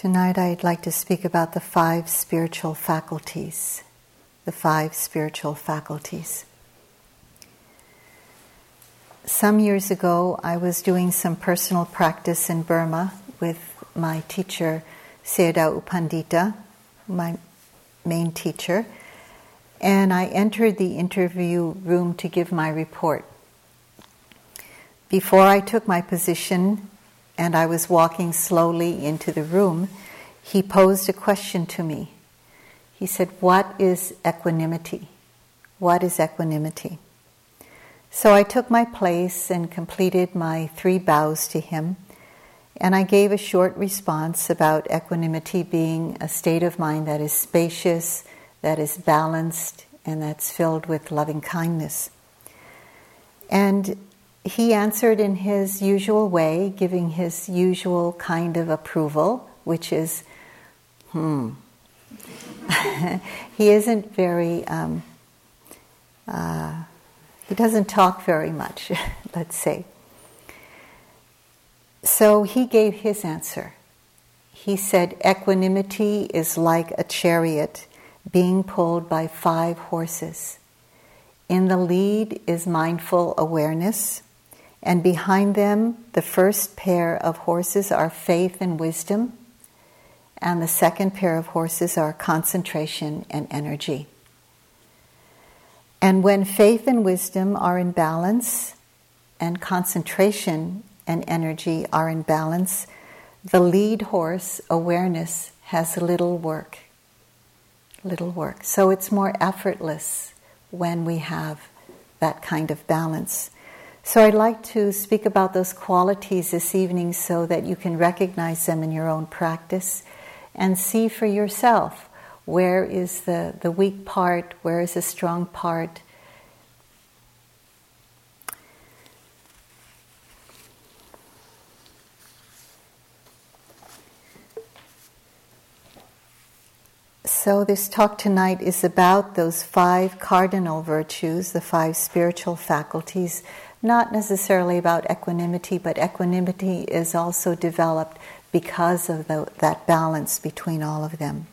Tonight, I'd like to speak about the five spiritual faculties. The five spiritual faculties. Some years ago, I was doing some personal practice in Burma with my teacher, Sayadaw U Pandita, my main teacher, and I entered the interview room to give my report. Before I took my position, and I was walking slowly into the room, he posed a question to me. He said, What is equanimity? What is equanimity? So I took my place and completed my three bows to him, and I gave a short response about equanimity being a state of mind that is spacious, that is balanced, and that's filled with loving kindness. And he answered in his usual way, giving his usual kind of approval, which is, hmm. he isn't very, um, uh, he doesn't talk very much, let's say. So he gave his answer. He said, Equanimity is like a chariot being pulled by five horses. In the lead is mindful awareness and behind them, the first pair of horses are faith and wisdom, and the second pair of horses are concentration and energy. And when faith and wisdom are in balance, and concentration and energy are in balance, the lead horse, awareness, has little work. Little work. So it's more effortless when we have that kind of balance. So I'd like to speak about those qualities this evening so that you can recognize them in your own practice and see for yourself where is the, the weak part, where is the strong part. So, this talk tonight is about those five cardinal virtues, the five spiritual faculties not necessarily about equanimity, but equanimity is also developed because of the, that balance between all of them.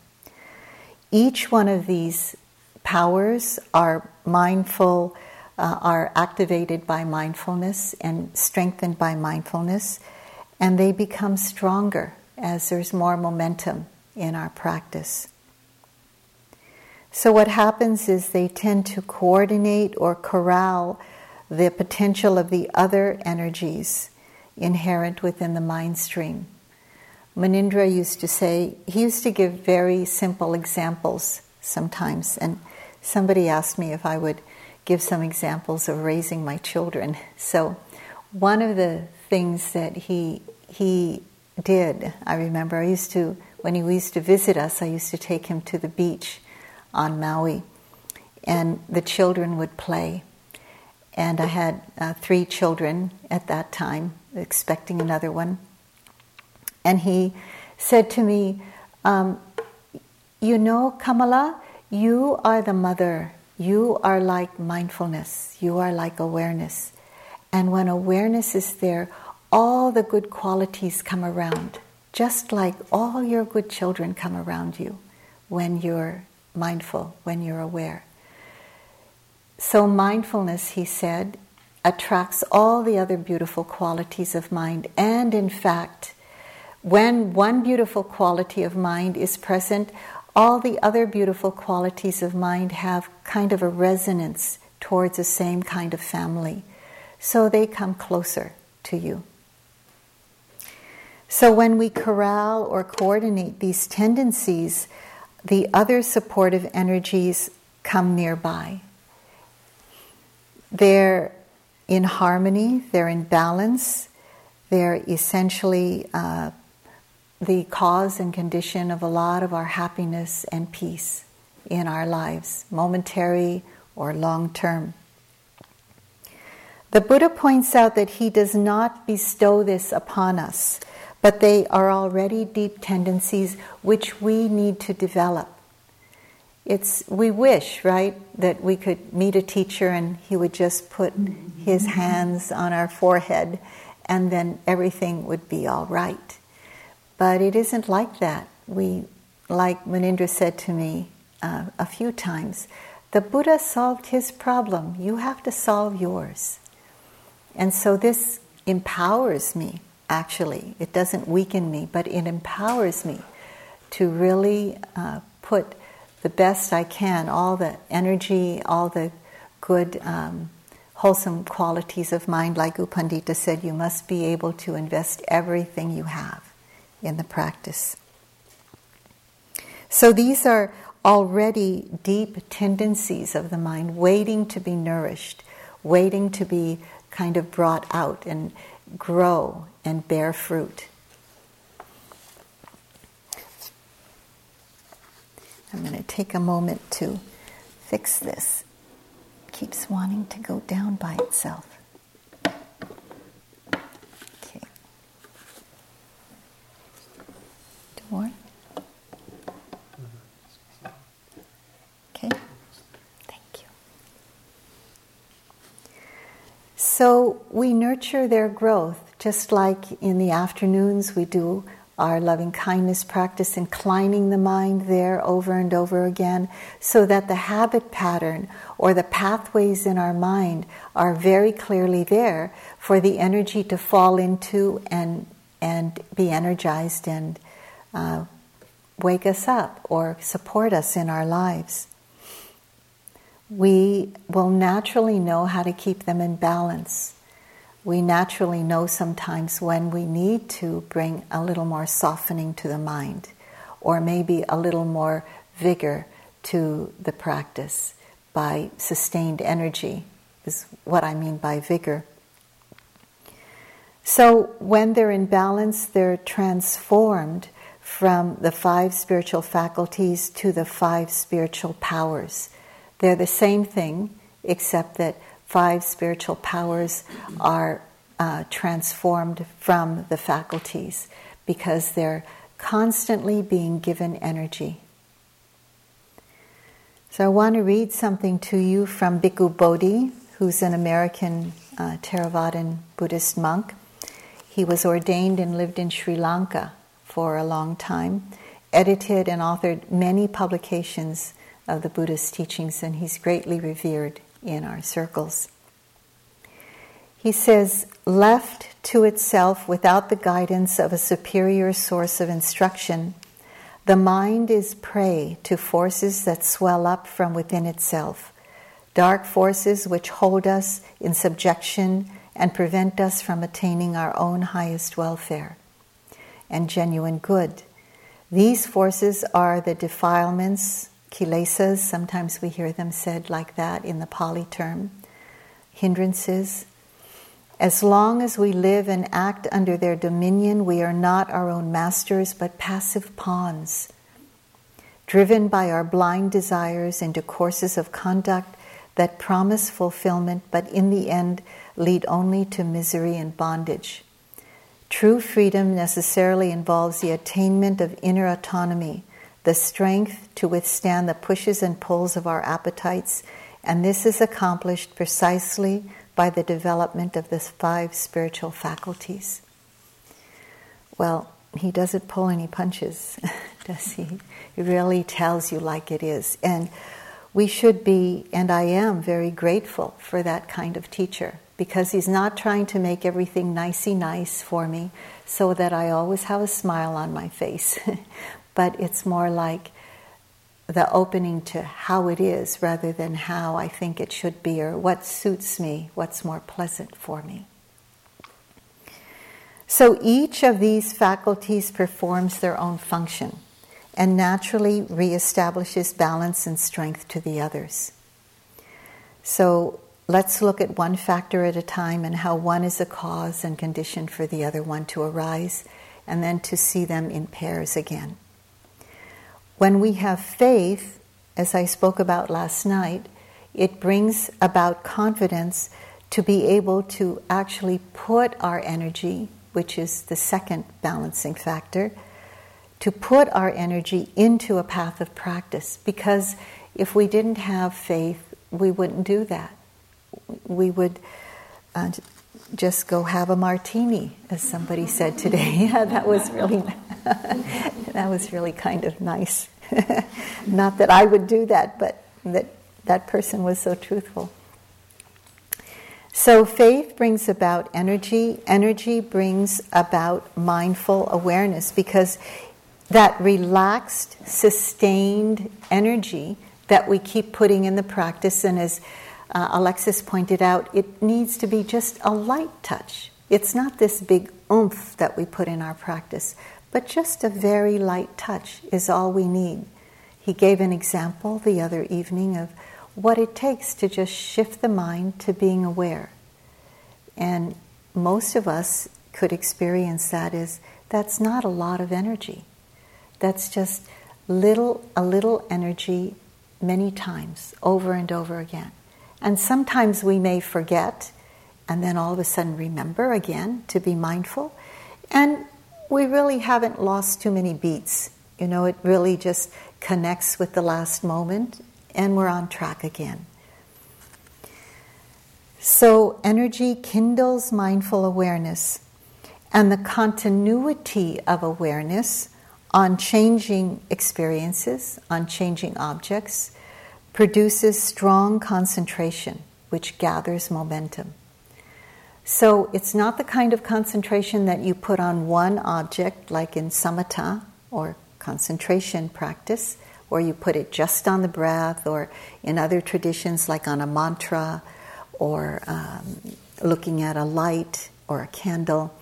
Each one of these powers are mindful, uh, are activated by mindfulness and strengthened by mindfulness, and they become stronger as there's more momentum in our practice. So, what happens is they tend to coordinate or corral the potential of the other energies inherent within the mind stream. Munindra used to say, he used to give very simple examples sometimes, and somebody asked me if I would give some examples of raising my children. So, one of the things that he he did, I remember, I used to when he used to visit us, I used to take him to the beach on Maui, and the children would play. And I had uh, three children at that time, expecting another one. And he said to me, um, You know, Kamala, you are the mother. You are like mindfulness. You are like awareness. And when awareness is there, all the good qualities come around, just like all your good children come around you when you're mindful, when you're aware. So, mindfulness, he said, attracts all the other beautiful qualities of mind. And in fact, when one beautiful quality of mind is present, all the other beautiful qualities of mind have kind of a resonance towards the same kind of family. So they come closer to you. So when we corral or coordinate these tendencies, the other supportive energies come nearby. They're in harmony, they're in balance, they're essentially uh, the cause and condition of a lot of our happiness and peace in our lives, momentary or long term. The Buddha points out that he does not bestow this upon us, but they are already deep tendencies which we need to develop it's we wish right that we could meet a teacher and he would just put his hands on our forehead and then everything would be all right But it isn't like that. We, like Munindra said to me uh, a few times, the Buddha solved his problem. You have to solve yours. And so this empowers me, actually. It doesn't weaken me, but it empowers me to really uh, put the best I can, all the energy, all the good, um, wholesome qualities of mind. Like U Pandita said, you must be able to invest everything you have in the practice. So these are already deep tendencies of the mind waiting to be nourished, waiting to be kind of brought out and grow and bear fruit. I'm going to take a moment to fix this. It keeps wanting to go down by itself. Okay. More? Okay. Thank you. So we nurture their growth just like in the afternoons we do our loving kindness practice, inclining the mind there over and over again, so that the habit pattern or the pathways in our mind are very clearly there for the energy to fall into and, and be energized and uh, wake us up or support us in our lives. We will naturally know how to keep them in balance we naturally know sometimes when we need to bring a little more softening to the mind, or maybe a little more vigor to the practice by sustained energy, is what I mean by vigor. So, when they're in balance, they're transformed from the five spiritual faculties to the five spiritual powers. They're the same thing, except that five spiritual powers are uh, transformed from the faculties because they're constantly being given energy. So I want to read something to you from Bhikkhu Bodhi, who's an American uh, Theravadan Buddhist monk. He was ordained and lived in Sri Lanka for a long time, edited and authored many publications of the Buddhist teachings, and he's greatly revered in our circles. He says, left to itself without the guidance of a superior source of instruction, the mind is prey to forces that swell up from within itself, dark forces which hold us in subjection and prevent us from attaining our own highest welfare and genuine good. These forces are the defilements, kilesas, sometimes we hear them said like that in the Pali term, hindrances, as long as we live and act under their dominion, we are not our own masters, but passive pawns, driven by our blind desires into courses of conduct that promise fulfillment, but in the end lead only to misery and bondage. True freedom necessarily involves the attainment of inner autonomy, the strength to withstand the pushes and pulls of our appetites, and this is accomplished precisely by the development of the five spiritual faculties. Well, he doesn't pull any punches, does he? He really tells you like it is. And we should be, and I am very grateful for that kind of teacher because he's not trying to make everything nicey nice for me so that I always have a smile on my face. but it's more like the opening to how it is rather than how I think it should be or what suits me, what's more pleasant for me. So each of these faculties performs their own function and naturally reestablishes balance and strength to the others. So let's look at one factor at a time and how one is a cause and condition for the other one to arise, and then to see them in pairs again. When we have faith, as I spoke about last night, it brings about confidence to be able to actually put our energy, which is the second balancing factor, to put our energy into a path of practice. Because if we didn't have faith, we wouldn't do that. We would uh, just go have a martini, as somebody said today. yeah, that was really that was really kind of nice. Not that I would do that, but that that person was so truthful. So, faith brings about energy, energy brings about mindful awareness because that relaxed, sustained energy that we keep putting in the practice, and as uh, Alexis pointed out, it needs to be just a light touch. It's not this big oomph that we put in our practice, but just a very light touch is all we need. He gave an example the other evening of what it takes to just shift the mind to being aware. And most of us could experience that is that's not a lot of energy. That's just little a little energy many times over and over again. And sometimes we may forget and then all of a sudden remember again to be mindful. And we really haven't lost too many beats. You know, it really just connects with the last moment and we're on track again. So, energy kindles mindful awareness, and the continuity of awareness on changing experiences, on changing objects, produces strong concentration, which gathers momentum. So it's not the kind of concentration that you put on one object, like in samatha or concentration practice, or you put it just on the breath, or in other traditions, like on a mantra, or um, looking at a light or a candle.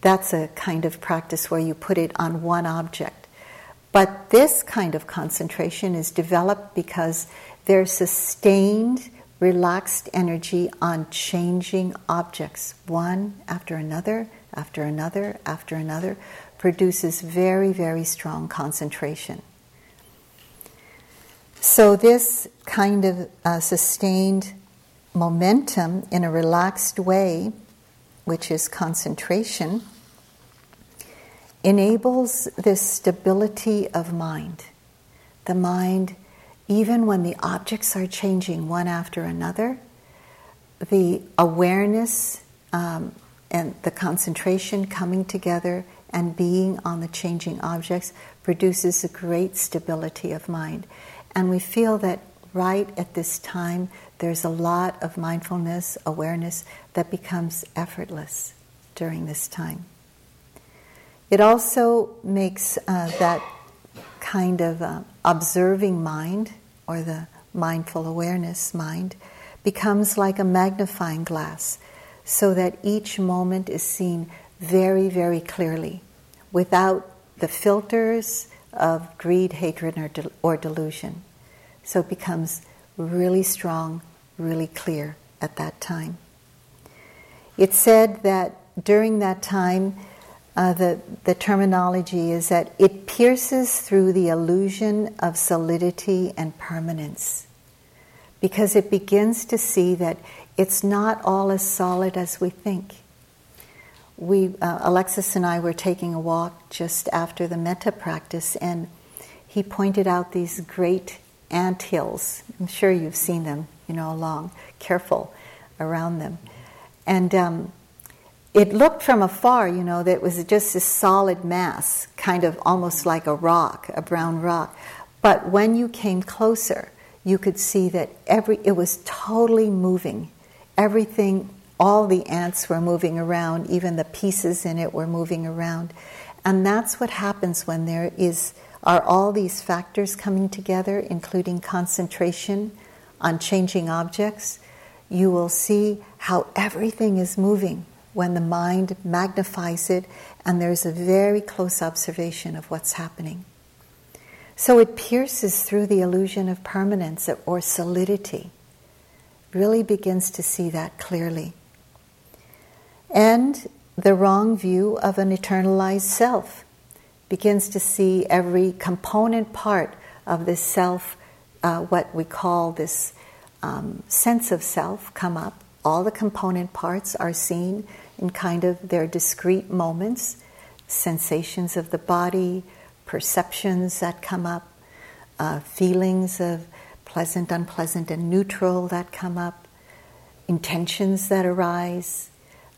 That's a kind of practice where you put it on one object. But this kind of concentration is developed because there's sustained relaxed energy on changing objects, one after another, after another, after another, produces very, very strong concentration. So, this kind of uh, sustained momentum in a relaxed way, which is concentration, enables this stability of mind. The mind even when the objects are changing one after another, the awareness um, and the concentration coming together and being on the changing objects produces a great stability of mind. And we feel that right at this time, there's a lot of mindfulness, awareness that becomes effortless during this time. It also makes uh, that kind of uh, observing mind or the mindful awareness mind becomes like a magnifying glass so that each moment is seen very, very clearly without the filters of greed, hatred, or, de- or delusion. So it becomes really strong, really clear at that time. It's said that during that time, uh, the, the terminology is that it pierces through the illusion of solidity and permanence because it begins to see that it's not all as solid as we think. We, uh, Alexis and I were taking a walk just after the metta practice, and he pointed out these great ant hills. I'm sure you've seen them, you know, along, careful around them. And um, it looked from afar, you know, that it was just a solid mass, kind of almost like a rock, a brown rock. But when you came closer, you could see that every it was totally moving. Everything, all the ants were moving around, even the pieces in it were moving around. And that's what happens when there is are all these factors coming together, including concentration on changing objects. You will see how everything is moving when the mind magnifies it and there's a very close observation of what's happening. So it pierces through the illusion of permanence or solidity, really begins to see that clearly. And the wrong view of an eternalized self begins to see every component part of this self, uh, what we call this um, sense of self, come up. All the component parts are seen in kind of their discrete moments, sensations of the body, perceptions that come up, uh, feelings of pleasant, unpleasant, and neutral that come up, intentions that arise,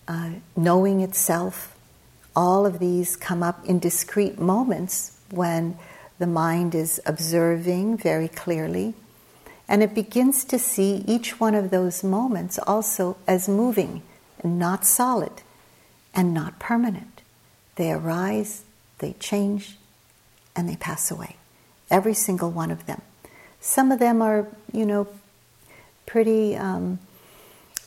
uh, knowing itself, all of these come up in discrete moments when the mind is observing very clearly. And it begins to see each one of those moments also as moving, not solid, and not permanent. They arise, they change, and they pass away. Every single one of them. Some of them are, you know, pretty um,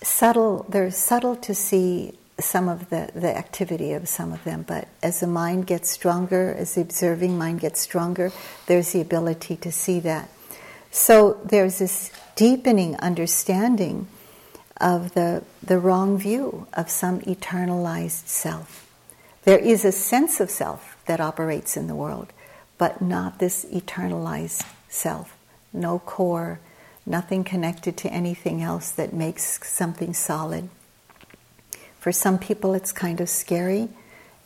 subtle. They're subtle to see some of the, the activity of some of them, but as the mind gets stronger, as the observing mind gets stronger, there's the ability to see that. So there's this deepening understanding of the, the wrong view of some eternalized self. There is a sense of self that operates in the world, but not this eternalized self. No core, nothing connected to anything else that makes something solid. For some people, it's kind of scary,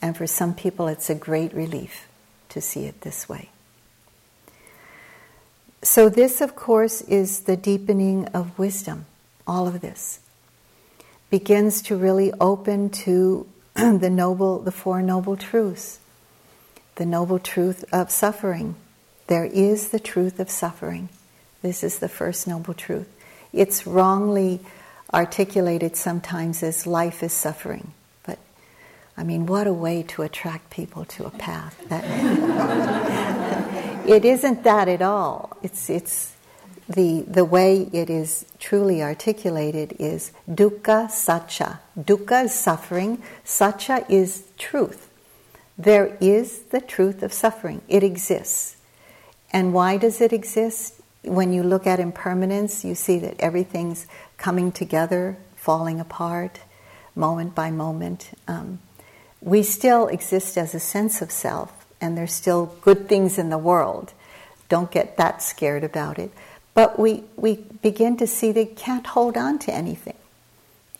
and for some people, it's a great relief to see it this way. So, this, of course, is the deepening of wisdom. All of this begins to really open to the noble, the Four Noble Truths, the noble truth of suffering. There is the truth of suffering. This is the first noble truth. It's wrongly articulated sometimes as life is suffering. But I mean, what a way to attract people to a path. That, it isn't that at all. It's, it's the, the way it is truly articulated is dukkha satcha. Dukkha is suffering, satcha is truth. There is the truth of suffering, it exists. And why does it exist? When you look at impermanence, you see that everything's coming together, falling apart, moment by moment. Um, we still exist as a sense of self, and there's still good things in the world. Don't get that scared about it. But we, we begin to see they can't hold on to anything.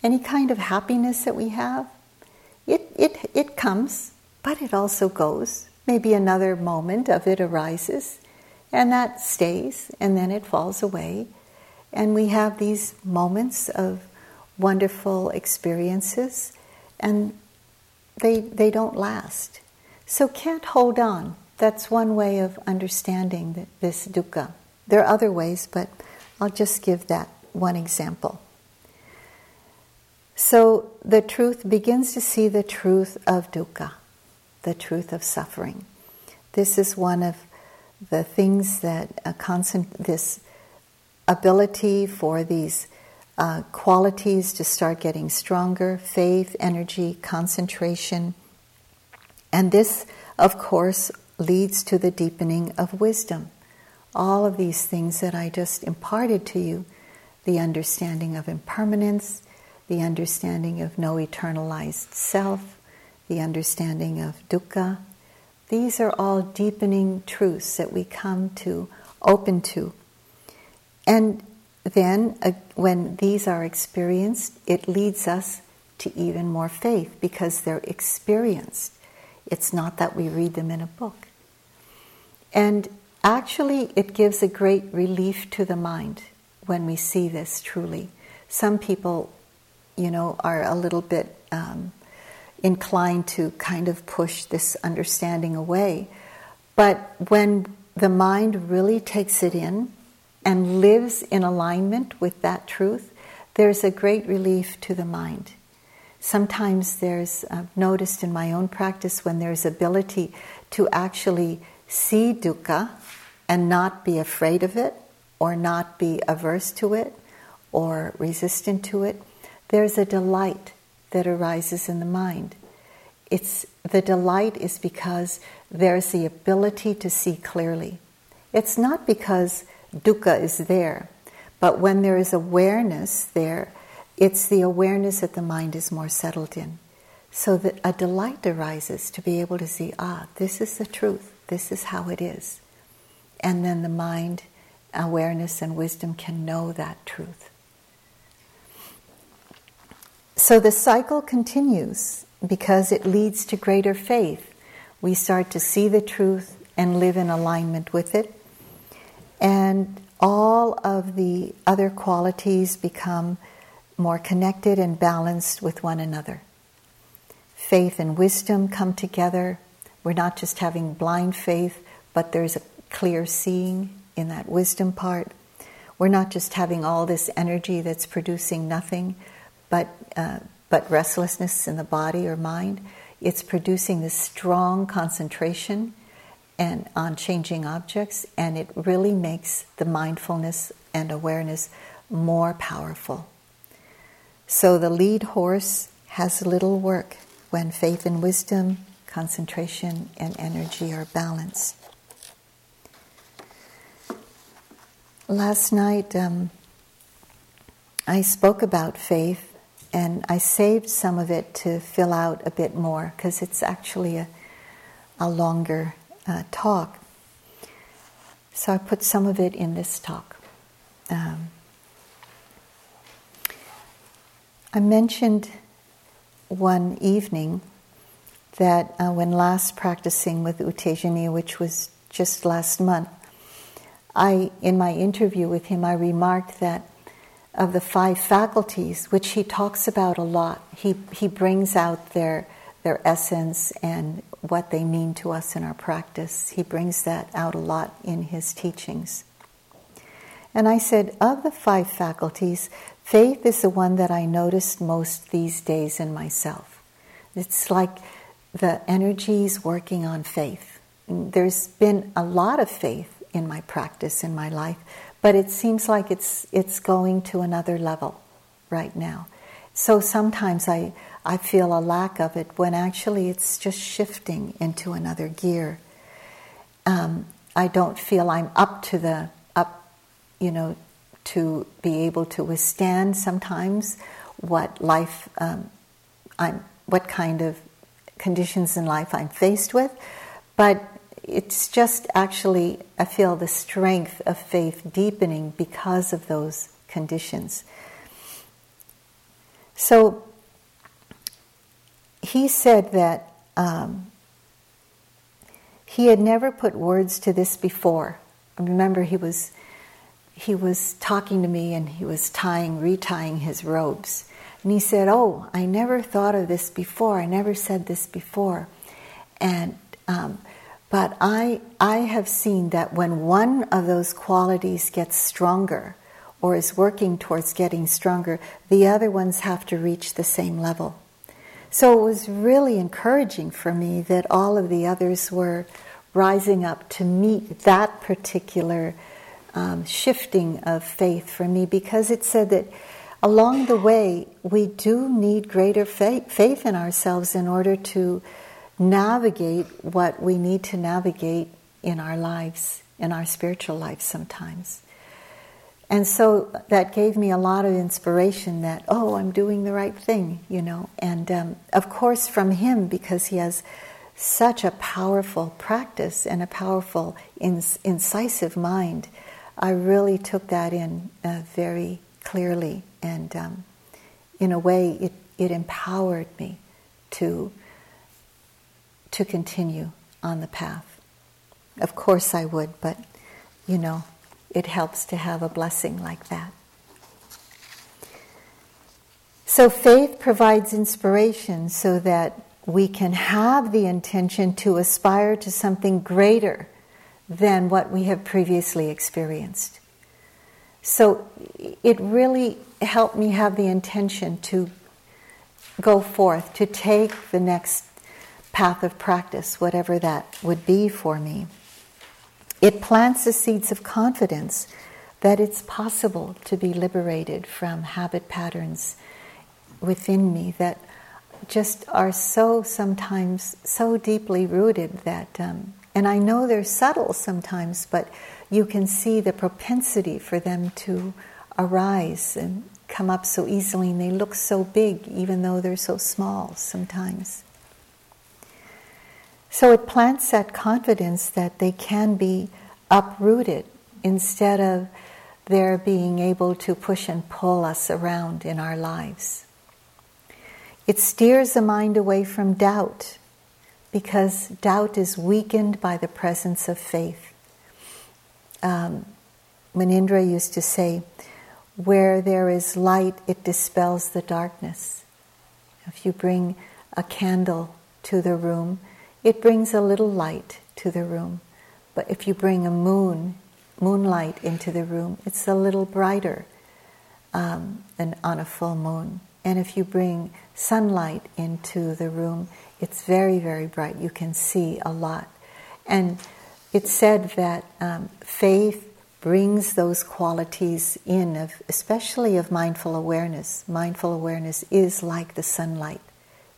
Any kind of happiness that we have, it, it, it comes, but it also goes. Maybe another moment of it arises, and that stays, and then it falls away. And we have these moments of wonderful experiences, and they, they don't last. So, can't hold on. That's one way of understanding this dukkha. There are other ways, but I'll just give that one example. So, the truth begins to see the truth of dukkha, the truth of suffering. This is one of the things that a constant, this ability for these uh, qualities to start getting stronger faith, energy, concentration. And this, of course, leads to the deepening of wisdom. All of these things that I just imparted to you the understanding of impermanence, the understanding of no eternalized self, the understanding of dukkha. These are all deepening truths that we come to open to and then, uh, when these are experienced, it leads us to even more faith because they're experienced. It's not that we read them in a book. And actually, it gives a great relief to the mind when we see this truly. Some people, you know, are a little bit um, inclined to kind of push this understanding away. But when the mind really takes it in, and lives in alignment with that truth, there's a great relief to the mind. Sometimes there's, I've noticed in my own practice, when there's ability to actually see dukkha and not be afraid of it or not be averse to it or resistant to it, there's a delight that arises in the mind. It's, the delight is because there's the ability to see clearly. It's not because dukkha is there. But when there is awareness there, it's the awareness that the mind is more settled in. So that a delight arises to be able to see, ah, this is the truth, this is how it is. And then the mind, awareness, and wisdom can know that truth. So the cycle continues because it leads to greater faith. We start to see the truth and live in alignment with it and all of the other qualities become more connected and balanced with one another. faith and wisdom come together. We're not just having blind faith, but there's a clear seeing in that wisdom part. We're not just having all this energy that's producing nothing, but, uh, but restlessness in the body or mind. It's producing this strong concentration and on changing objects, and it really makes the mindfulness and awareness more powerful. So the lead horse has little work when faith and wisdom, concentration, and energy are balanced. Last night, um, I spoke about faith and I saved some of it to fill out a bit more because it's actually a, a longer uh, talk. So I put some of it in this talk. Um, I mentioned one evening that uh, when last practicing with U Tejaniya, which was just last month, I, in my interview with him, I remarked that of the five faculties, which he talks about a lot, he, he brings out their, their essence and what they mean to us in our practice. He brings that out a lot in his teachings. And I said, of the five faculties, Faith is the one that I noticed most these days in myself. It's like the energies working on faith. There's been a lot of faith in my practice in my life, but it seems like it's it's going to another level right now. So sometimes I I feel a lack of it when actually it's just shifting into another gear. Um, I don't feel I'm up to the up, you know, to be able to withstand sometimes what life um, I'm, what kind of conditions in life I'm faced with, but it's just actually I feel the strength of faith deepening because of those conditions. So he said that um, he had never put words to this before. I remember, he was he was talking to me and he was tying, retying his robes. And he said, Oh, I never thought of this before. I never said this before. And, um, but I, I have seen that when one of those qualities gets stronger or is working towards getting stronger, the other ones have to reach the same level. So it was really encouraging for me that all of the others were rising up to meet that particular um, shifting of faith for me because it said that along the way we do need greater faith, faith in ourselves in order to navigate what we need to navigate in our lives, in our spiritual lives sometimes. And so that gave me a lot of inspiration that, oh, I'm doing the right thing, you know. And um, of course, from him, because he has such a powerful practice and a powerful, ins- incisive mind, I really took that in uh, very clearly, and um, in a way, it, it empowered me to to continue on the path. Of course, I would, but you know, it helps to have a blessing like that. So, faith provides inspiration so that we can have the intention to aspire to something greater than what we have previously experienced. So it really helped me have the intention to go forth, to take the next path of practice, whatever that would be for me. It plants the seeds of confidence that it's possible to be liberated from habit patterns within me that just are so sometimes so deeply rooted that um, and I know they're subtle sometimes, but you can see the propensity for them to arise and come up so easily, and they look so big, even though they're so small sometimes. So it plants that confidence that they can be uprooted instead of their being able to push and pull us around in our lives. It steers the mind away from doubt because doubt is weakened by the presence of faith. Um, Munindra used to say, Where there is light, it dispels the darkness. If you bring a candle to the room, it brings a little light to the room. But if you bring a moon, moonlight into the room, it's a little brighter um, than on a full moon. And if you bring sunlight into the room, it's very, very bright. You can see a lot. And it's said that um, faith brings those qualities in, of, especially of mindful awareness. Mindful awareness is like the sunlight,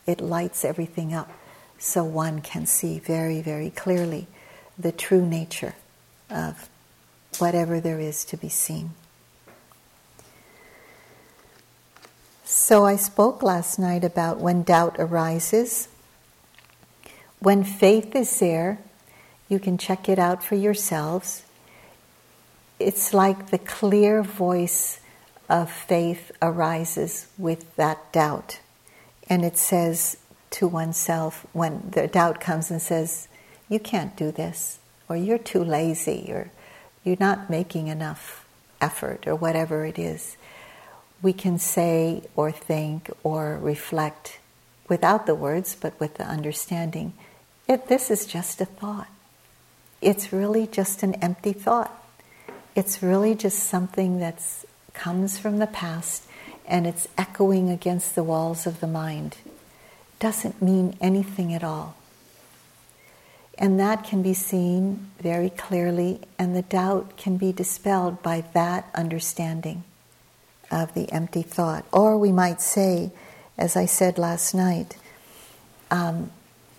it lights everything up so one can see very, very clearly the true nature of whatever there is to be seen. So I spoke last night about when doubt arises. When faith is there, you can check it out for yourselves. It's like the clear voice of faith arises with that doubt. And it says to oneself when the doubt comes and says, You can't do this, or you're too lazy, or you're not making enough effort, or whatever it is. We can say or think or reflect without the words, but with the understanding it, this is just a thought. It's really just an empty thought. It's really just something that comes from the past and it's echoing against the walls of the mind. Doesn't mean anything at all. And that can be seen very clearly, and the doubt can be dispelled by that understanding of the empty thought. Or we might say, as I said last night, um,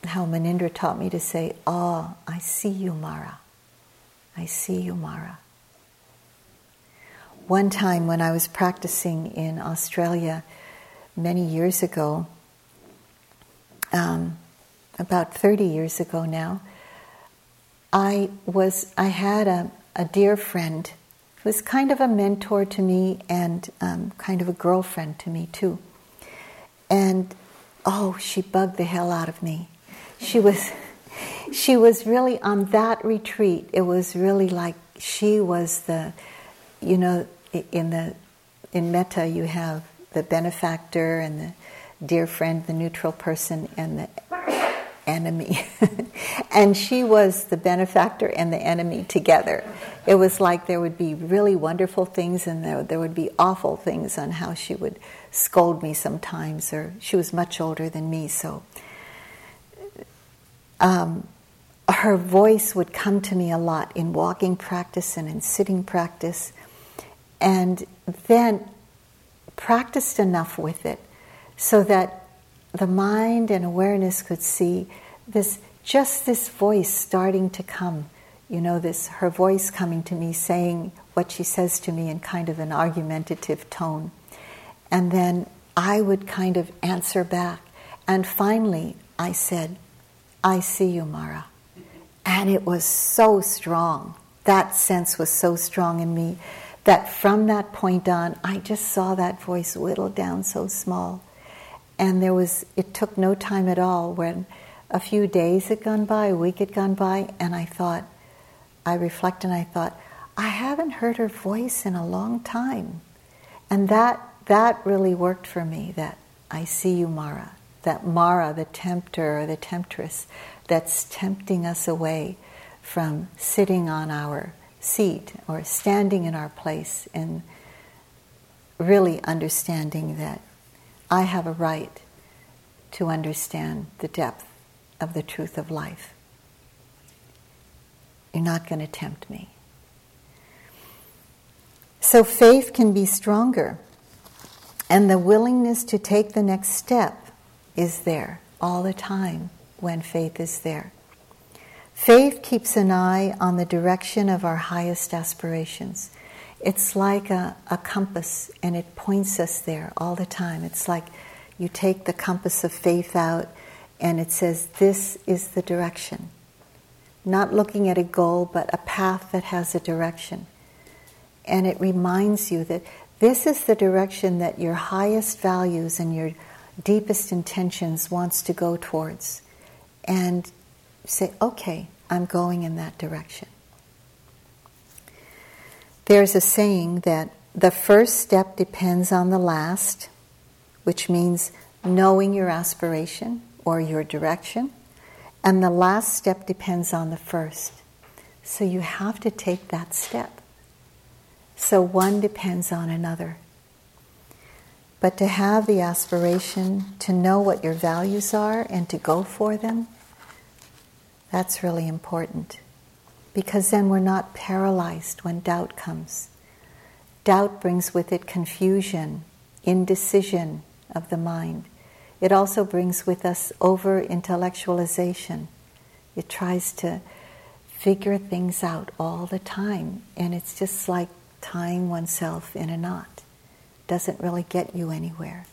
how Munindra taught me to say, Oh, I see you, Mara. I see you, Mara. One time when I was practicing in Australia many years ago, um, about 30 years ago now, I was I had a, a dear friend who was kind of a mentor to me and um, kind of a girlfriend to me too. And oh, she bugged the hell out of me. She was she was really on that retreat. It was really like she was the, you know, in the in metta you have the benefactor and the dear friend, the neutral person, and the enemy. and she was the benefactor and the enemy together. It was like there would be really wonderful things and there, there would be awful things on how she would scold me sometimes, or she was much older than me, so. Um, her voice would come to me a lot in walking practice and in sitting practice, and then practiced enough with it so that the mind and awareness could see this just this voice starting to come you know this her voice coming to me saying what she says to me in kind of an argumentative tone. And then i would kind of answer back. And finally i said i see you mara and it was so strong that sense was so strong in me that from that point on i just saw that voice whittle down so small and there was, it took no time at all when a few days had gone by, a week had gone by, and I thought, I reflect and I thought, I haven't heard her voice in a long time. And that, that really worked for me, that I see you, Mara. That Mara, the tempter or the temptress, that's tempting us away from sitting on our seat or standing in our place and really understanding that I have a right to understand the depth of the truth of life. You're not going to tempt me. So faith can be stronger, and the willingness to take the next step is there all the time when faith is there. Faith keeps an eye on the direction of our highest aspirations. It's like a, a compass and it points us there all the time. It's like you take the compass of faith out and it says, This is the direction. Not looking at a goal, but a path that has a direction. And it reminds you that this is the direction that your highest values and your deepest intentions wants to go towards. And say, okay, I'm going in that direction. There's a saying that the first step depends on the last, which means knowing your aspiration, or your direction, and the last step depends on the first. So you have to take that step. So one depends on another. But to have the aspiration to know what your values are and to go for them, that's really important. Because then we're not paralyzed when doubt comes. Doubt brings with it confusion, indecision of the mind. It also brings with us over intellectualization. It tries to figure things out all the time, and it's just like tying oneself in a knot. Doesn't really get you anywhere.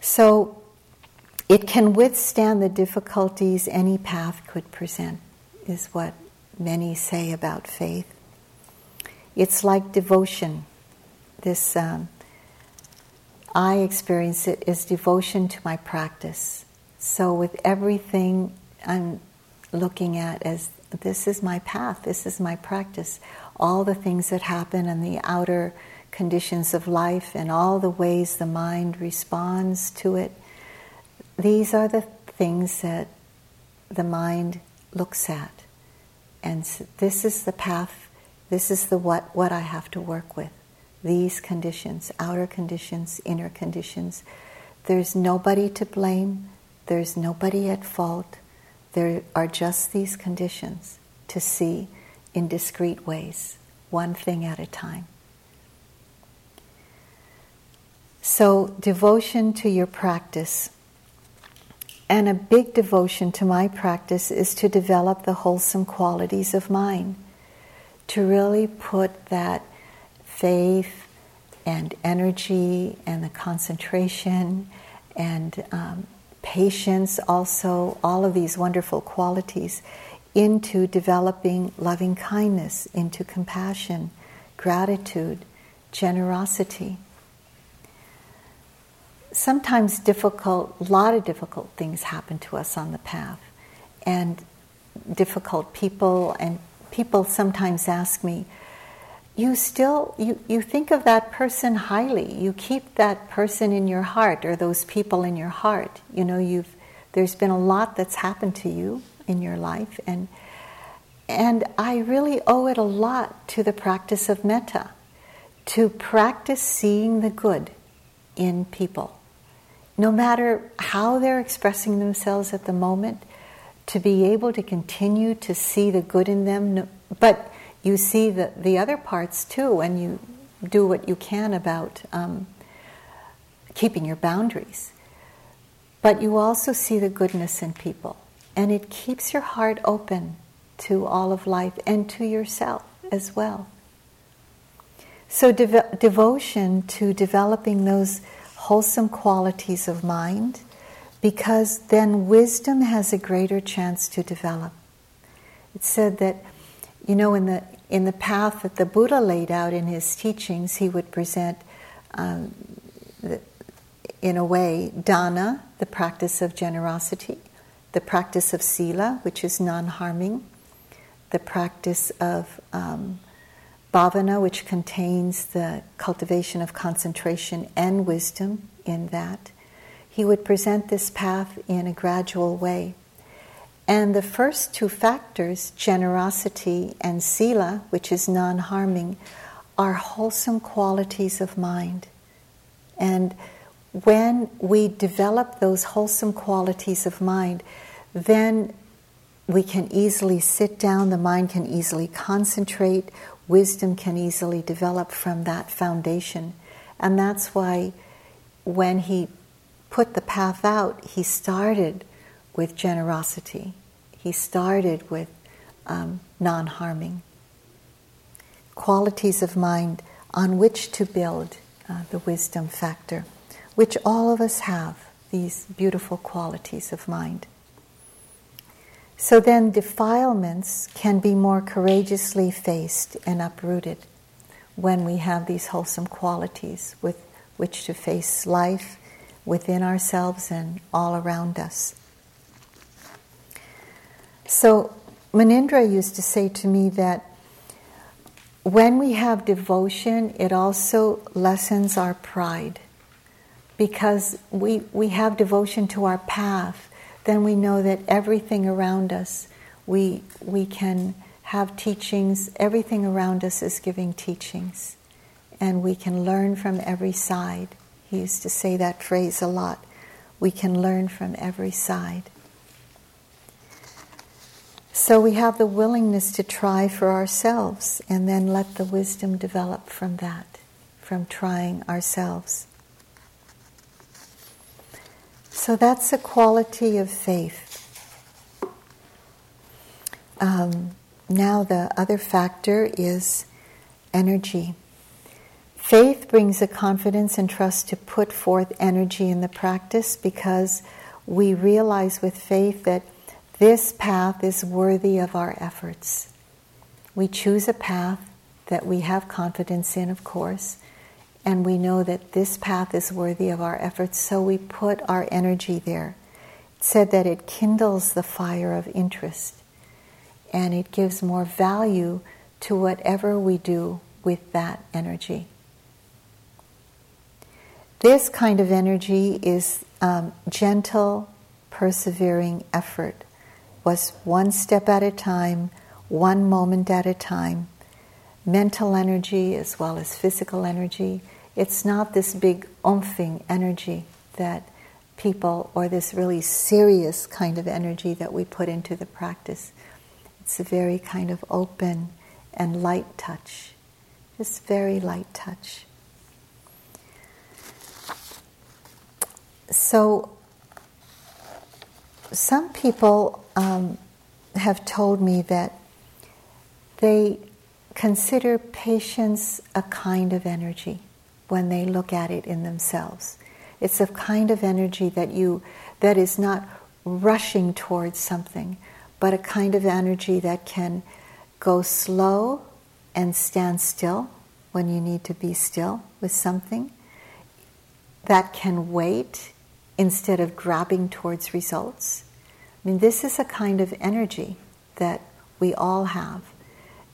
So, it can withstand the difficulties any path could present, is what many say about faith. It's like devotion. This, um, I experience it as devotion to my practice. So, with everything I'm looking at as this is my path, this is my practice, all the things that happen and the outer conditions of life and all the ways the mind responds to it, these are the things that the mind looks at. And this is the path, this is the what, what I have to work with. These conditions, outer conditions, inner conditions. There's nobody to blame, there's nobody at fault. There are just these conditions to see in discrete ways, one thing at a time. So, devotion to your practice and a big devotion to my practice is to develop the wholesome qualities of mind, to really put that faith and energy and the concentration and um, patience, also, all of these wonderful qualities, into developing loving kindness, into compassion, gratitude, generosity. Sometimes difficult, a lot of difficult things happen to us on the path, and difficult people, and people sometimes ask me, you still you, you think of that person highly. You keep that person in your heart or those people in your heart. You know you've there's been a lot that's happened to you in your life. And and i really owe it a lot to the practice of metta to practice seeing the good in people. No matter how they're expressing themselves at the moment, to be able to continue to see the good in them, but you see the, the other parts too, and you do what you can about um, keeping your boundaries. But you also see the goodness in people, and it keeps your heart open to all of life and to yourself as well. So, dev- devotion to developing those wholesome qualities of mind because then wisdom has a greater chance to develop. It said that, you know, in the, in the path that the Buddha laid out in his teachings, he would present, um, the, in a way, dana, the practice of generosity, the practice of sila, which is non harming, the practice of um, bhavana, which contains the cultivation of concentration and wisdom in that. He would present this path in a gradual way. And the first two factors, generosity and sila, which is non harming, are wholesome qualities of mind. And when we develop those wholesome qualities of mind, then we can easily sit down, the mind can easily concentrate, wisdom can easily develop from that foundation. And that's why when he put the path out, he started with generosity, he started with um, non harming. Qualities of mind on which to build uh, the wisdom factor, which all of us have, these beautiful qualities of mind. So then defilements can be more courageously faced and uprooted when we have these wholesome qualities with which to face life within ourselves and all around us. So Munindra used to say to me that when we have devotion, it also lessens our pride. because we, we have devotion to our path, then we know that everything around us, we, we can have teachings, everything around us is giving teachings, and we can learn from every side. He used to say that phrase a lot. We can learn from every side. So we have the willingness to try for ourselves and then let the wisdom develop from that, from trying ourselves. So that's a quality of faith. Um, now, the other factor is energy. Faith brings a confidence and trust to put forth energy in the practice because we realize with faith that this path is worthy of our efforts. We choose a path that we have confidence in, of course, and we know that this path is worthy of our efforts, so we put our energy there. It said that it kindles the fire of interest and it gives more value to whatever we do with that energy. This kind of energy is um, gentle, persevering effort was one step at a time, one moment at a time. Mental energy as well as physical energy. It's not this big umphing energy that people, or this really serious kind of energy that we put into the practice. It's a very kind of open and light touch, just very light touch. So, some people um, have told me that they consider patience a kind of energy when they look at it in themselves. It's a kind of energy that you that is not rushing towards something, but a kind of energy that can go slow and stand still when you need to be still with something. That can wait instead of grabbing towards results. I mean, this is a kind of energy that we all have.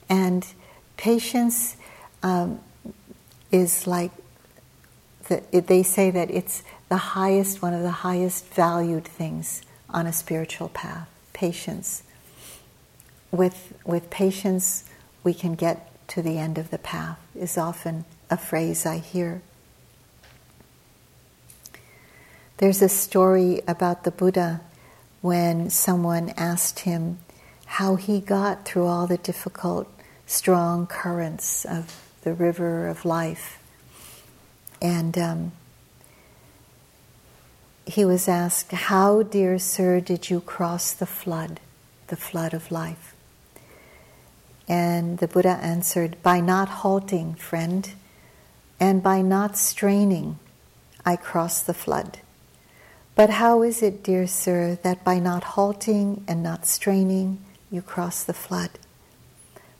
And patience um, is like, the, they say that it's the highest, one of the highest valued things on a spiritual path patience. With, with patience, we can get to the end of the path, is often a phrase I hear. There's a story about the Buddha when someone asked him how he got through all the difficult, strong currents of the river of life. And um, he was asked, How, dear sir, did you cross the flood, the flood of life? And the Buddha answered, By not halting, friend, and by not straining, I crossed the flood. But how is it, dear sir, that by not halting and not straining, you cross the flood?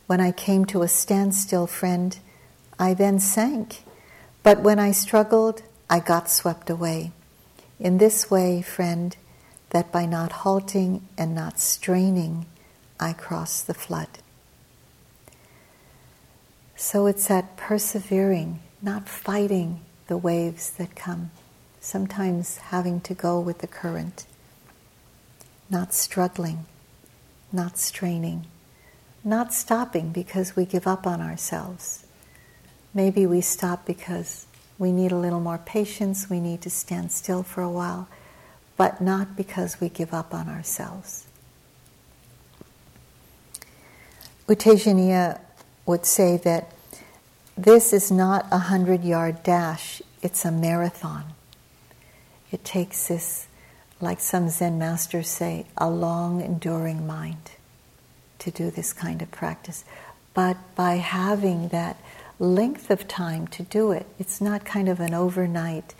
When I came to a standstill, friend, I then sank. But when I struggled, I got swept away. In this way, friend, that by not halting and not straining, I cross the flood. So it's that persevering, not fighting the waves that come sometimes having to go with the current, not struggling, not straining, not stopping because we give up on ourselves. Maybe we stop because we need a little more patience, we need to stand still for a while, but not because we give up on ourselves. U Tejaniya would say that this is not a hundred yard dash, it's a marathon. It takes this, like some Zen masters say, a long enduring mind to do this kind of practice. But by having that length of time to do it, it's not kind of an overnight,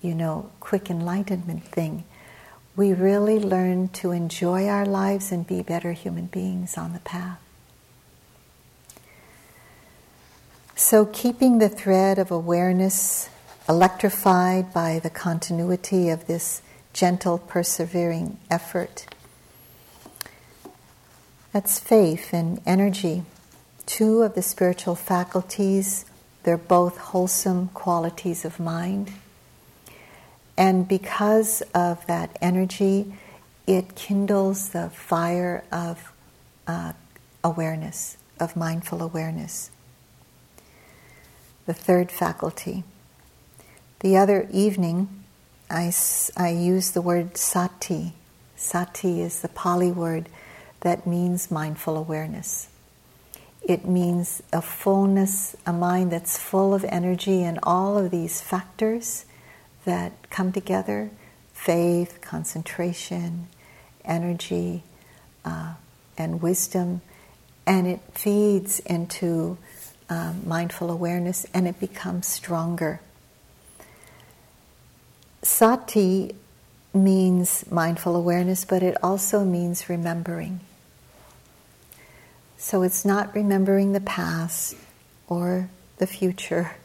you know, quick enlightenment thing. We really learn to enjoy our lives and be better human beings on the path. So, keeping the thread of awareness electrified by the continuity of this gentle, persevering effort. That's faith and energy, two of the spiritual faculties. They're both wholesome qualities of mind. And because of that energy, it kindles the fire of uh, awareness, of mindful awareness. The third faculty. The other evening, I, I used the word sati. Sati is the Pali word that means mindful awareness. It means a fullness, a mind that's full of energy and all of these factors that come together faith, concentration, energy, uh, and wisdom. And it feeds into um, mindful awareness and it becomes stronger. Sati means mindful awareness, but it also means remembering. So it's not remembering the past or the future,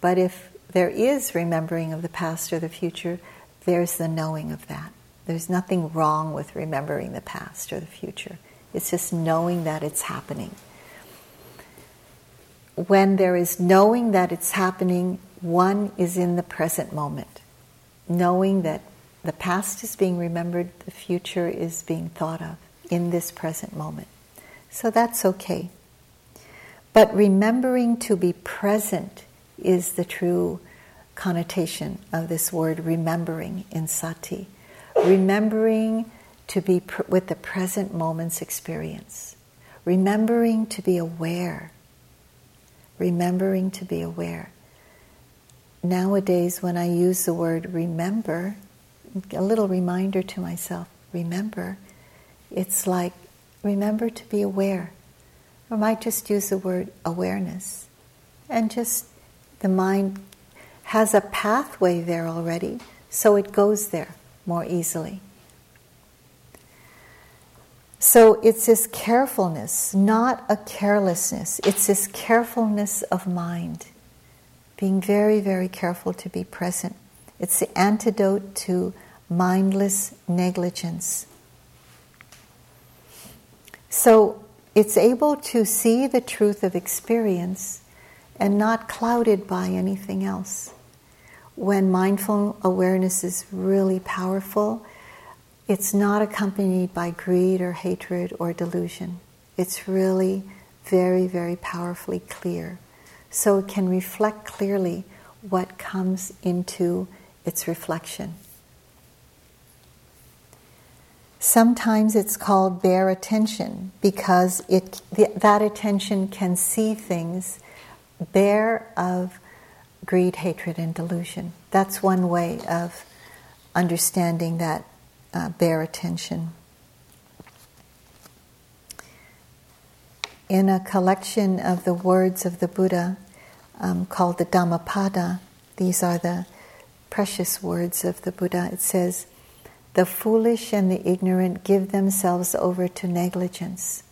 but if there is remembering of the past or the future, there's the knowing of that. There's nothing wrong with remembering the past or the future. It's just knowing that it's happening. When there is knowing that it's happening, one is in the present moment, knowing that the past is being remembered, the future is being thought of in this present moment. So that's okay. But remembering to be present is the true connotation of this word remembering in sati. Remembering to be pr- with the present moment's experience. Remembering to be aware. Remembering to be aware. Nowadays, when I use the word remember, a little reminder to myself remember, it's like remember to be aware. I might just use the word awareness and just the mind has a pathway there already, so it goes there more easily. So it's this carefulness, not a carelessness. It's this carefulness of mind, being very, very careful to be present. It's the antidote to mindless negligence. So it's able to see the truth of experience and not clouded by anything else when mindful awareness is really powerful, it's not accompanied by greed or hatred or delusion. It's really very, very powerfully clear. So it can reflect clearly what comes into its reflection. Sometimes it's called bare attention because it, that attention can see things bare of greed, hatred, and delusion. That's one way of understanding that uh, bare attention. In a collection of the words of the Buddha um, called the Dhammapada, these are the precious words of the Buddha. It says, The foolish and the ignorant give themselves over to negligence,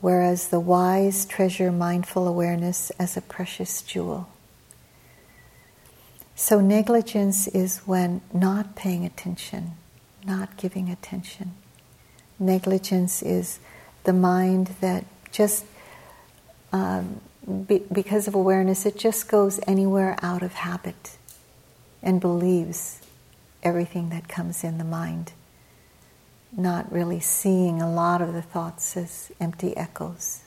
whereas the wise treasure mindful awareness as a precious jewel. So, negligence is when not paying attention, not giving attention. Negligence is the mind that just, um, be, because of awareness, it just goes anywhere out of habit and believes everything that comes in the mind, not really seeing a lot of the thoughts as empty echoes.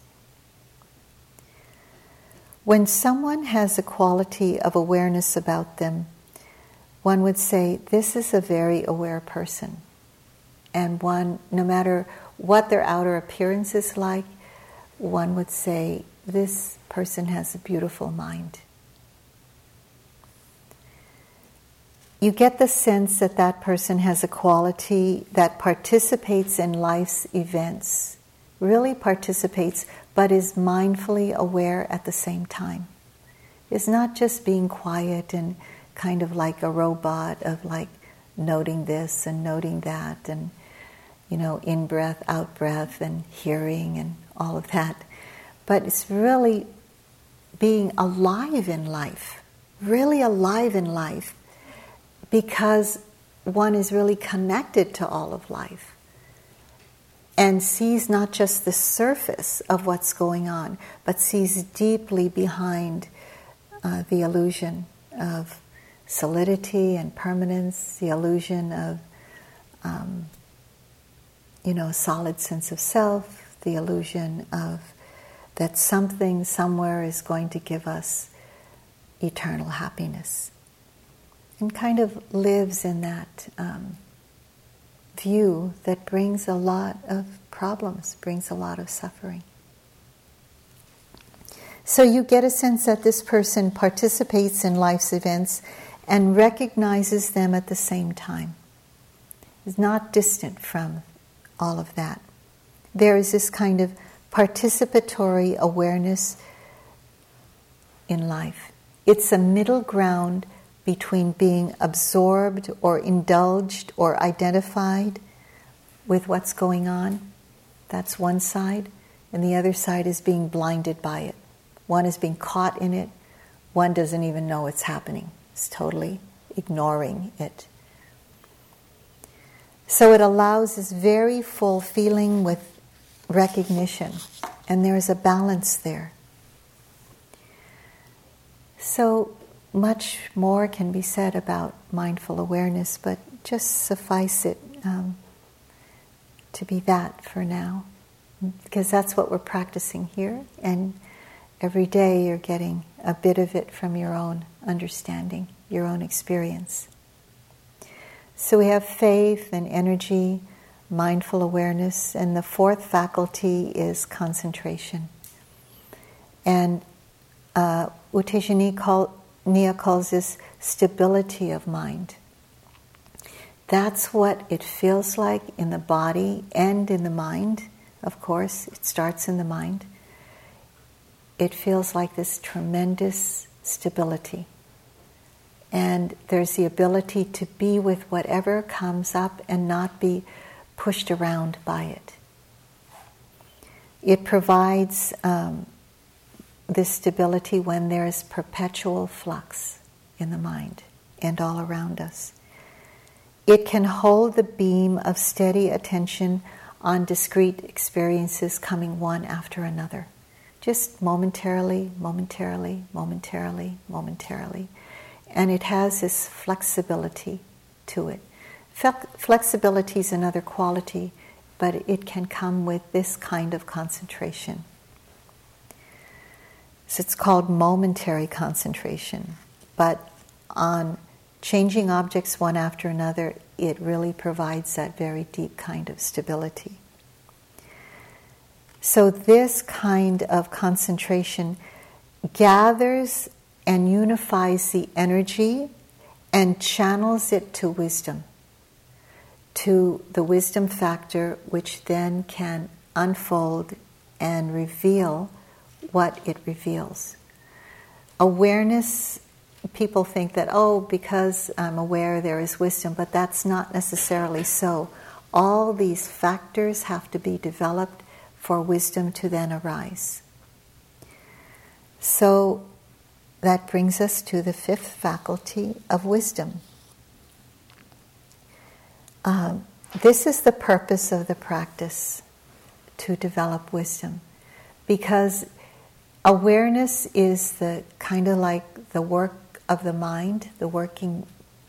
When someone has a quality of awareness about them, one would say, This is a very aware person. And one, no matter what their outer appearance is like, one would say, This person has a beautiful mind. You get the sense that that person has a quality that participates in life's events, really participates but is mindfully aware at the same time. Is not just being quiet and kind of like a robot of like noting this and noting that and you know in breath out breath and hearing and all of that but it's really being alive in life really alive in life because one is really connected to all of life and sees not just the surface of what's going on, but sees deeply behind uh, the illusion of solidity and permanence, the illusion of, um, you know, a solid sense of self, the illusion of that something somewhere is going to give us eternal happiness. And kind of lives in that um, view that brings a lot of problems, brings a lot of suffering. So you get a sense that this person participates in life's events and recognizes them at the same time. Is not distant from all of that. There is this kind of participatory awareness in life. It's a middle ground between being absorbed or indulged or identified with what's going on. That's one side. And the other side is being blinded by it. One is being caught in it, one doesn't even know it's happening It's totally ignoring it. So it allows this very full feeling with recognition, and there is a balance there. So much more can be said about mindful awareness, but just suffice it um, to be that for now, because that's what we're practicing here, and every day you're getting a bit of it from your own understanding, your own experience. So we have faith and energy, mindful awareness, and the fourth faculty is concentration. And uh, U Tejaniya call, calls this stability of mind. That's what it feels like in the body and in the mind, of course. It starts in the mind. It feels like this tremendous stability. And there's the ability to be with whatever comes up and not be pushed around by it. It provides um, this stability when there's perpetual flux in the mind and all around us. It can hold the beam of steady attention on discrete experiences coming one after another just momentarily, momentarily, momentarily, momentarily. And it has this flexibility to it. Flexibility is another quality, but it can come with this kind of concentration. So it's called momentary concentration. But on changing objects one after another, it really provides that very deep kind of stability. So, this kind of concentration gathers and unifies the energy and channels it to wisdom, to the wisdom factor, which then can unfold and reveal what it reveals. Awareness, people think that, oh, because I'm aware there is wisdom, but that's not necessarily so. All these factors have to be developed for wisdom to then arise. So that brings us to the fifth faculty of wisdom. Um, this is the purpose of the practice to develop wisdom because awareness is the kind of like the work of the mind, the working,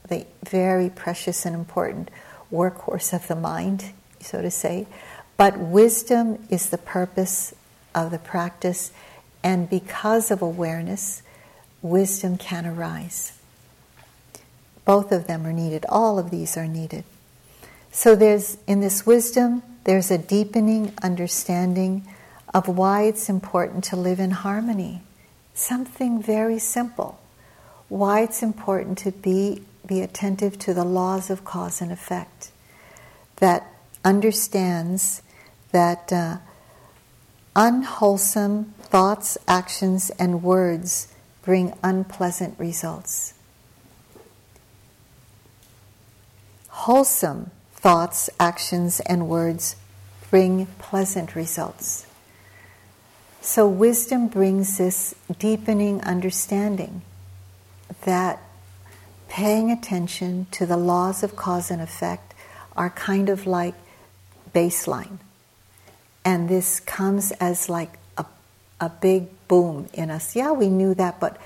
the very precious and important workhorse of the mind, so to say. But wisdom is the purpose of the practice, and because of awareness, wisdom can arise. Both of them are needed, all of these are needed. So there's in this wisdom, there's a deepening understanding of why it's important to live in harmony. Something very simple. Why it's important to be, be attentive to the laws of cause and effect. That understands that uh, unwholesome thoughts, actions, and words bring unpleasant results. Wholesome thoughts, actions, and words bring pleasant results. So, wisdom brings this deepening understanding that paying attention to the laws of cause and effect are kind of like baseline. And this comes as like a, a big boom in us. Yeah, we knew that, but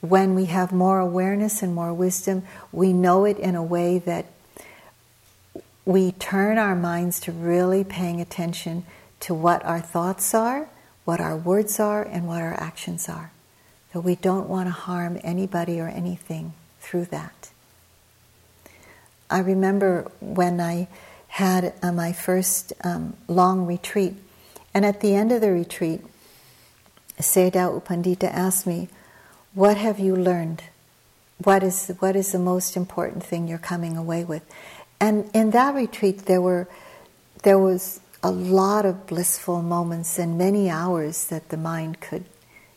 when we have more awareness and more wisdom, we know it in a way that we turn our minds to really paying attention to what our thoughts are, what our words are, and what our actions are. That we don't want to harm anybody or anything through that. I remember when I had uh, my first um, long retreat, and at the end of the retreat, Sayadaw U Pandita asked me, What have you learned? What is, what is the most important thing you're coming away with? And in that retreat, there, were, there was a lot of blissful moments and many hours that the mind could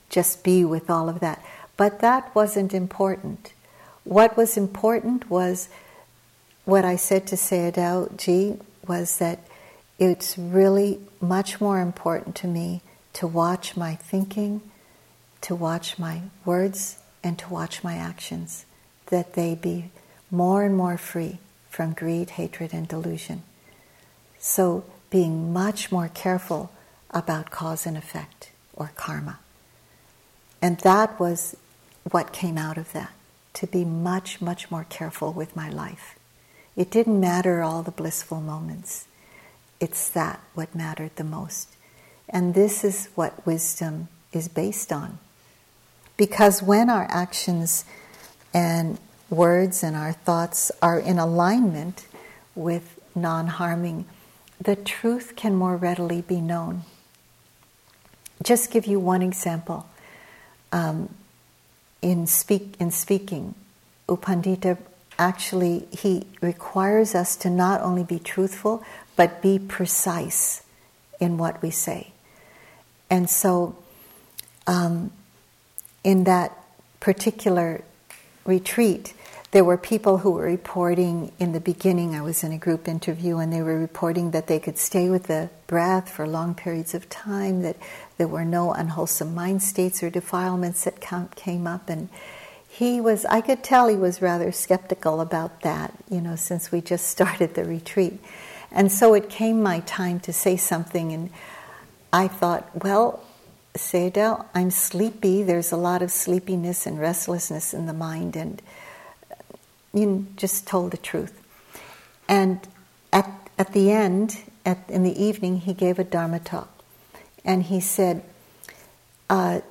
just be with all of that. But that wasn't important. What was important was what I said to Sayadaw Ji was that it's really much more important to me to watch my thinking, to watch my words, and to watch my actions, that they be more and more free from greed, hatred, and delusion. So, being much more careful about cause and effect or karma. And that was what came out of that to be much, much more careful with my life. It didn't matter all the blissful moments, it's that what mattered the most. And this is what wisdom is based on. Because when our actions and words and our thoughts are in alignment with non harming, the truth can more readily be known. Just give you one example. Um, in, speak, in speaking, U Pandita actually he requires us to not only be truthful but be precise in what we say. And so, um, in that particular retreat, there were people who were reporting in the beginning. I was in a group interview, and they were reporting that they could stay with the breath for long periods of time, that there were no unwholesome mind states or defilements that came up. And he was, I could tell he was rather skeptical about that, you know, since we just started the retreat. And so it came my time to say something, and I thought, well, Sayadaw, I'm sleepy. There's a lot of sleepiness and restlessness in the mind, and you just told the truth. And at, at the end, at, in the evening, he gave a Dharma talk. And he said, uh,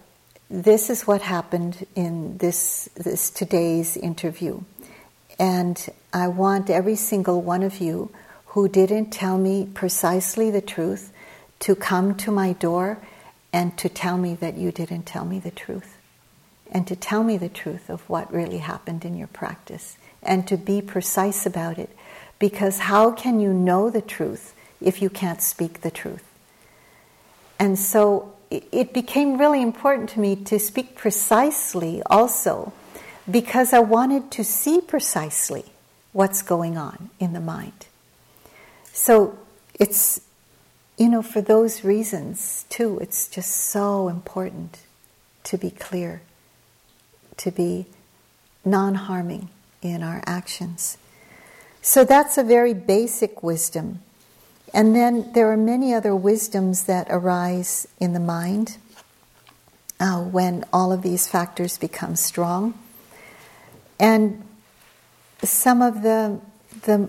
This is what happened in this, this today's interview. And I want every single one of you who didn't tell me precisely the truth to come to my door and to tell me that you didn't tell me the truth. And to tell me the truth of what really happened in your practice and to be precise about it. Because how can you know the truth if you can't speak the truth? And so it became really important to me to speak precisely also because I wanted to see precisely what's going on in the mind. So it's, you know, for those reasons too, it's just so important to be clear, to be non harming in our actions. So that's a very basic wisdom. And then there are many other wisdoms that arise in the mind uh, when all of these factors become strong. And some of the, the,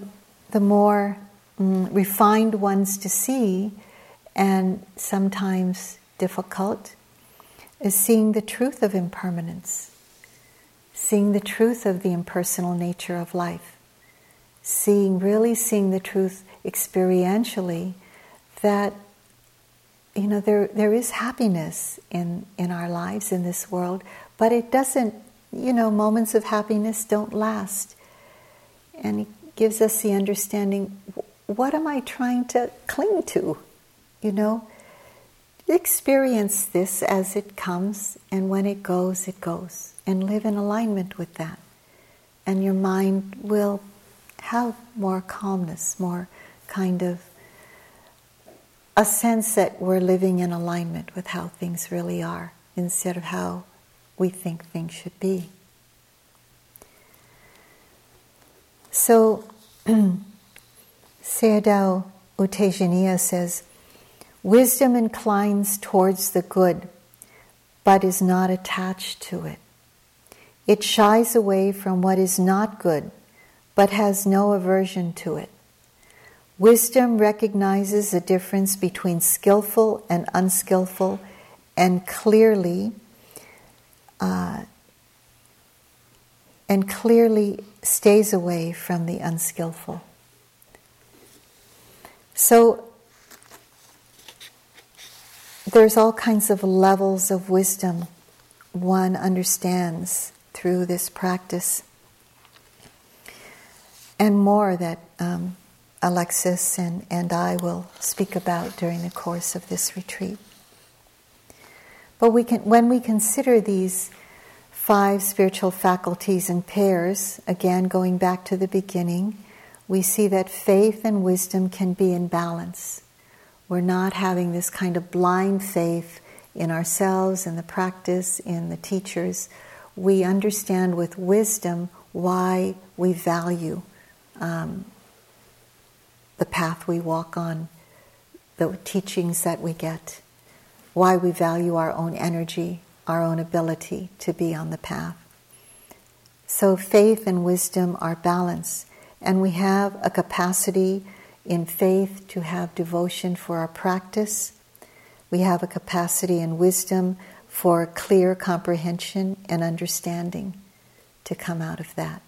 the more mm, refined ones to see, and sometimes difficult, is seeing the truth of impermanence seeing the truth of the impersonal nature of life, seeing, really seeing the truth experientially that, you know, there, there is happiness in, in our lives in this world, but it doesn't, you know, moments of happiness don't last. And it gives us the understanding what am I trying to cling to? You know, experience this as it comes, and when it goes, it goes and live in alignment with that. And your mind will have more calmness, more kind of a sense that we're living in alignment with how things really are instead of how we think things should be. So, Sayadaw U Tejaniya says, Wisdom inclines towards the good, but is not attached to it. It shies away from what is not good, but has no aversion to it. Wisdom recognizes the difference between skillful and unskillful and clearly uh, and clearly stays away from the unskillful. So there's all kinds of levels of wisdom one understands through this practice, and more that um, Alexis and, and I will speak about during the course of this retreat. But we can, when we consider these five spiritual faculties in pairs, again going back to the beginning, we see that faith and wisdom can be in balance. We're not having this kind of blind faith in ourselves, in the practice, in the teachers. We understand with wisdom why we value um, the path we walk on, the teachings that we get, why we value our own energy, our own ability to be on the path. So faith and wisdom are balanced, and we have a capacity in faith to have devotion for our practice. We have a capacity in wisdom for clear comprehension and understanding to come out of that.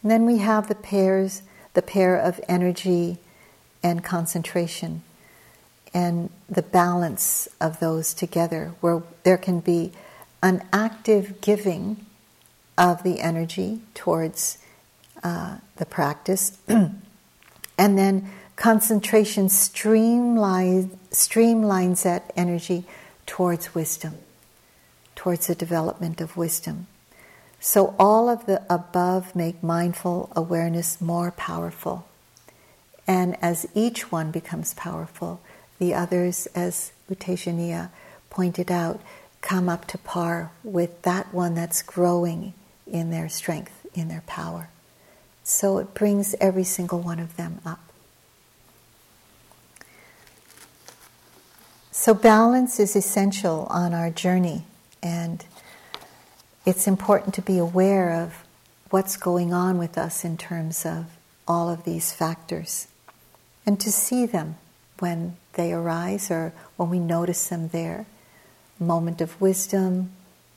And then we have the pairs, the pair of energy and concentration and the balance of those together, where there can be an active giving of the energy towards uh, the practice, and then concentration streamlines, streamlines that energy towards wisdom, towards the development of wisdom. So, all of the above make mindful awareness more powerful. And as each one becomes powerful, the others, as U Tejaniya pointed out, come up to par with that one that's growing in their strength, in their power. So it brings every single one of them up. So, balance is essential on our journey, and it's important to be aware of what's going on with us in terms of all of these factors and to see them when they arise or when we notice them there. A moment of wisdom,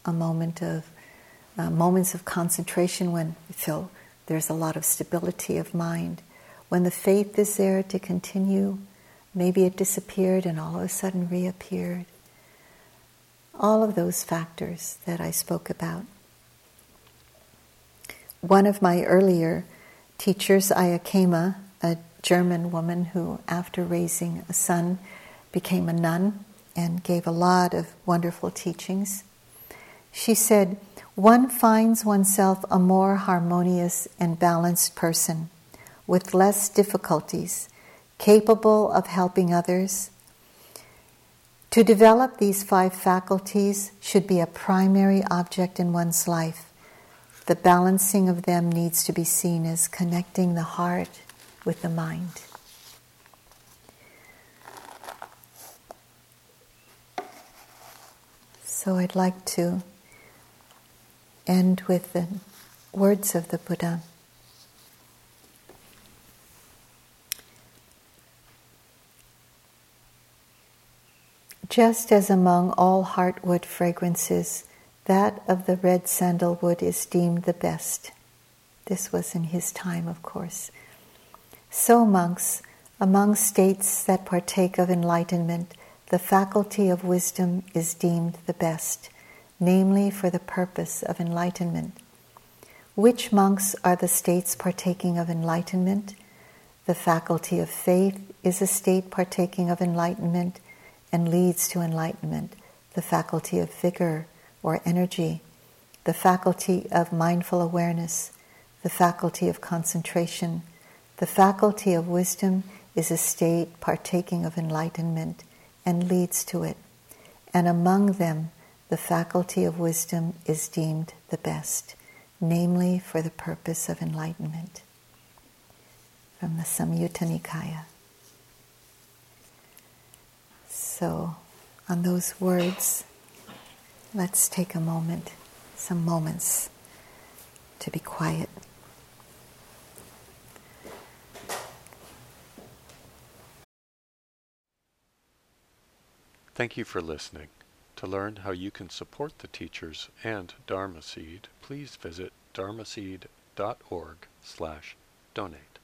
a moment of uh, moments of concentration when we feel there's a lot of stability of mind. When the faith is there to continue, maybe it disappeared and all of a sudden reappeared. All of those factors that I spoke about. One of my earlier teachers, Ayya Khema, a German woman who, after raising a son, became a nun and gave a lot of wonderful teachings. She said, One finds oneself a more harmonious and balanced person, with less difficulties, capable of helping others. To develop these five faculties should be a primary object in one's life. The balancing of them needs to be seen as connecting the heart with the mind. So I'd like to end with the words of the Buddha. Just as among all heartwood fragrances, that of the red sandalwood is deemed the best. This was in his time, of course. So, monks, among states that partake of enlightenment, the faculty of wisdom is deemed the best, namely for the purpose of enlightenment. Which monks are the states partaking of enlightenment? The faculty of faith is a state partaking of enlightenment and leads to enlightenment. The faculty of vigor or energy, the faculty of mindful awareness, the faculty of concentration the faculty of wisdom is a state partaking of enlightenment and leads to it, and among them the faculty of wisdom is deemed the best, namely for the purpose of enlightenment. From the Samyutta Nikaya. So, on those words, let's take a moment some moments to be quiet. Thank you for listening. To learn how you can support the teachers and Dharma Seed, please visit dharmaseed.org slash donate.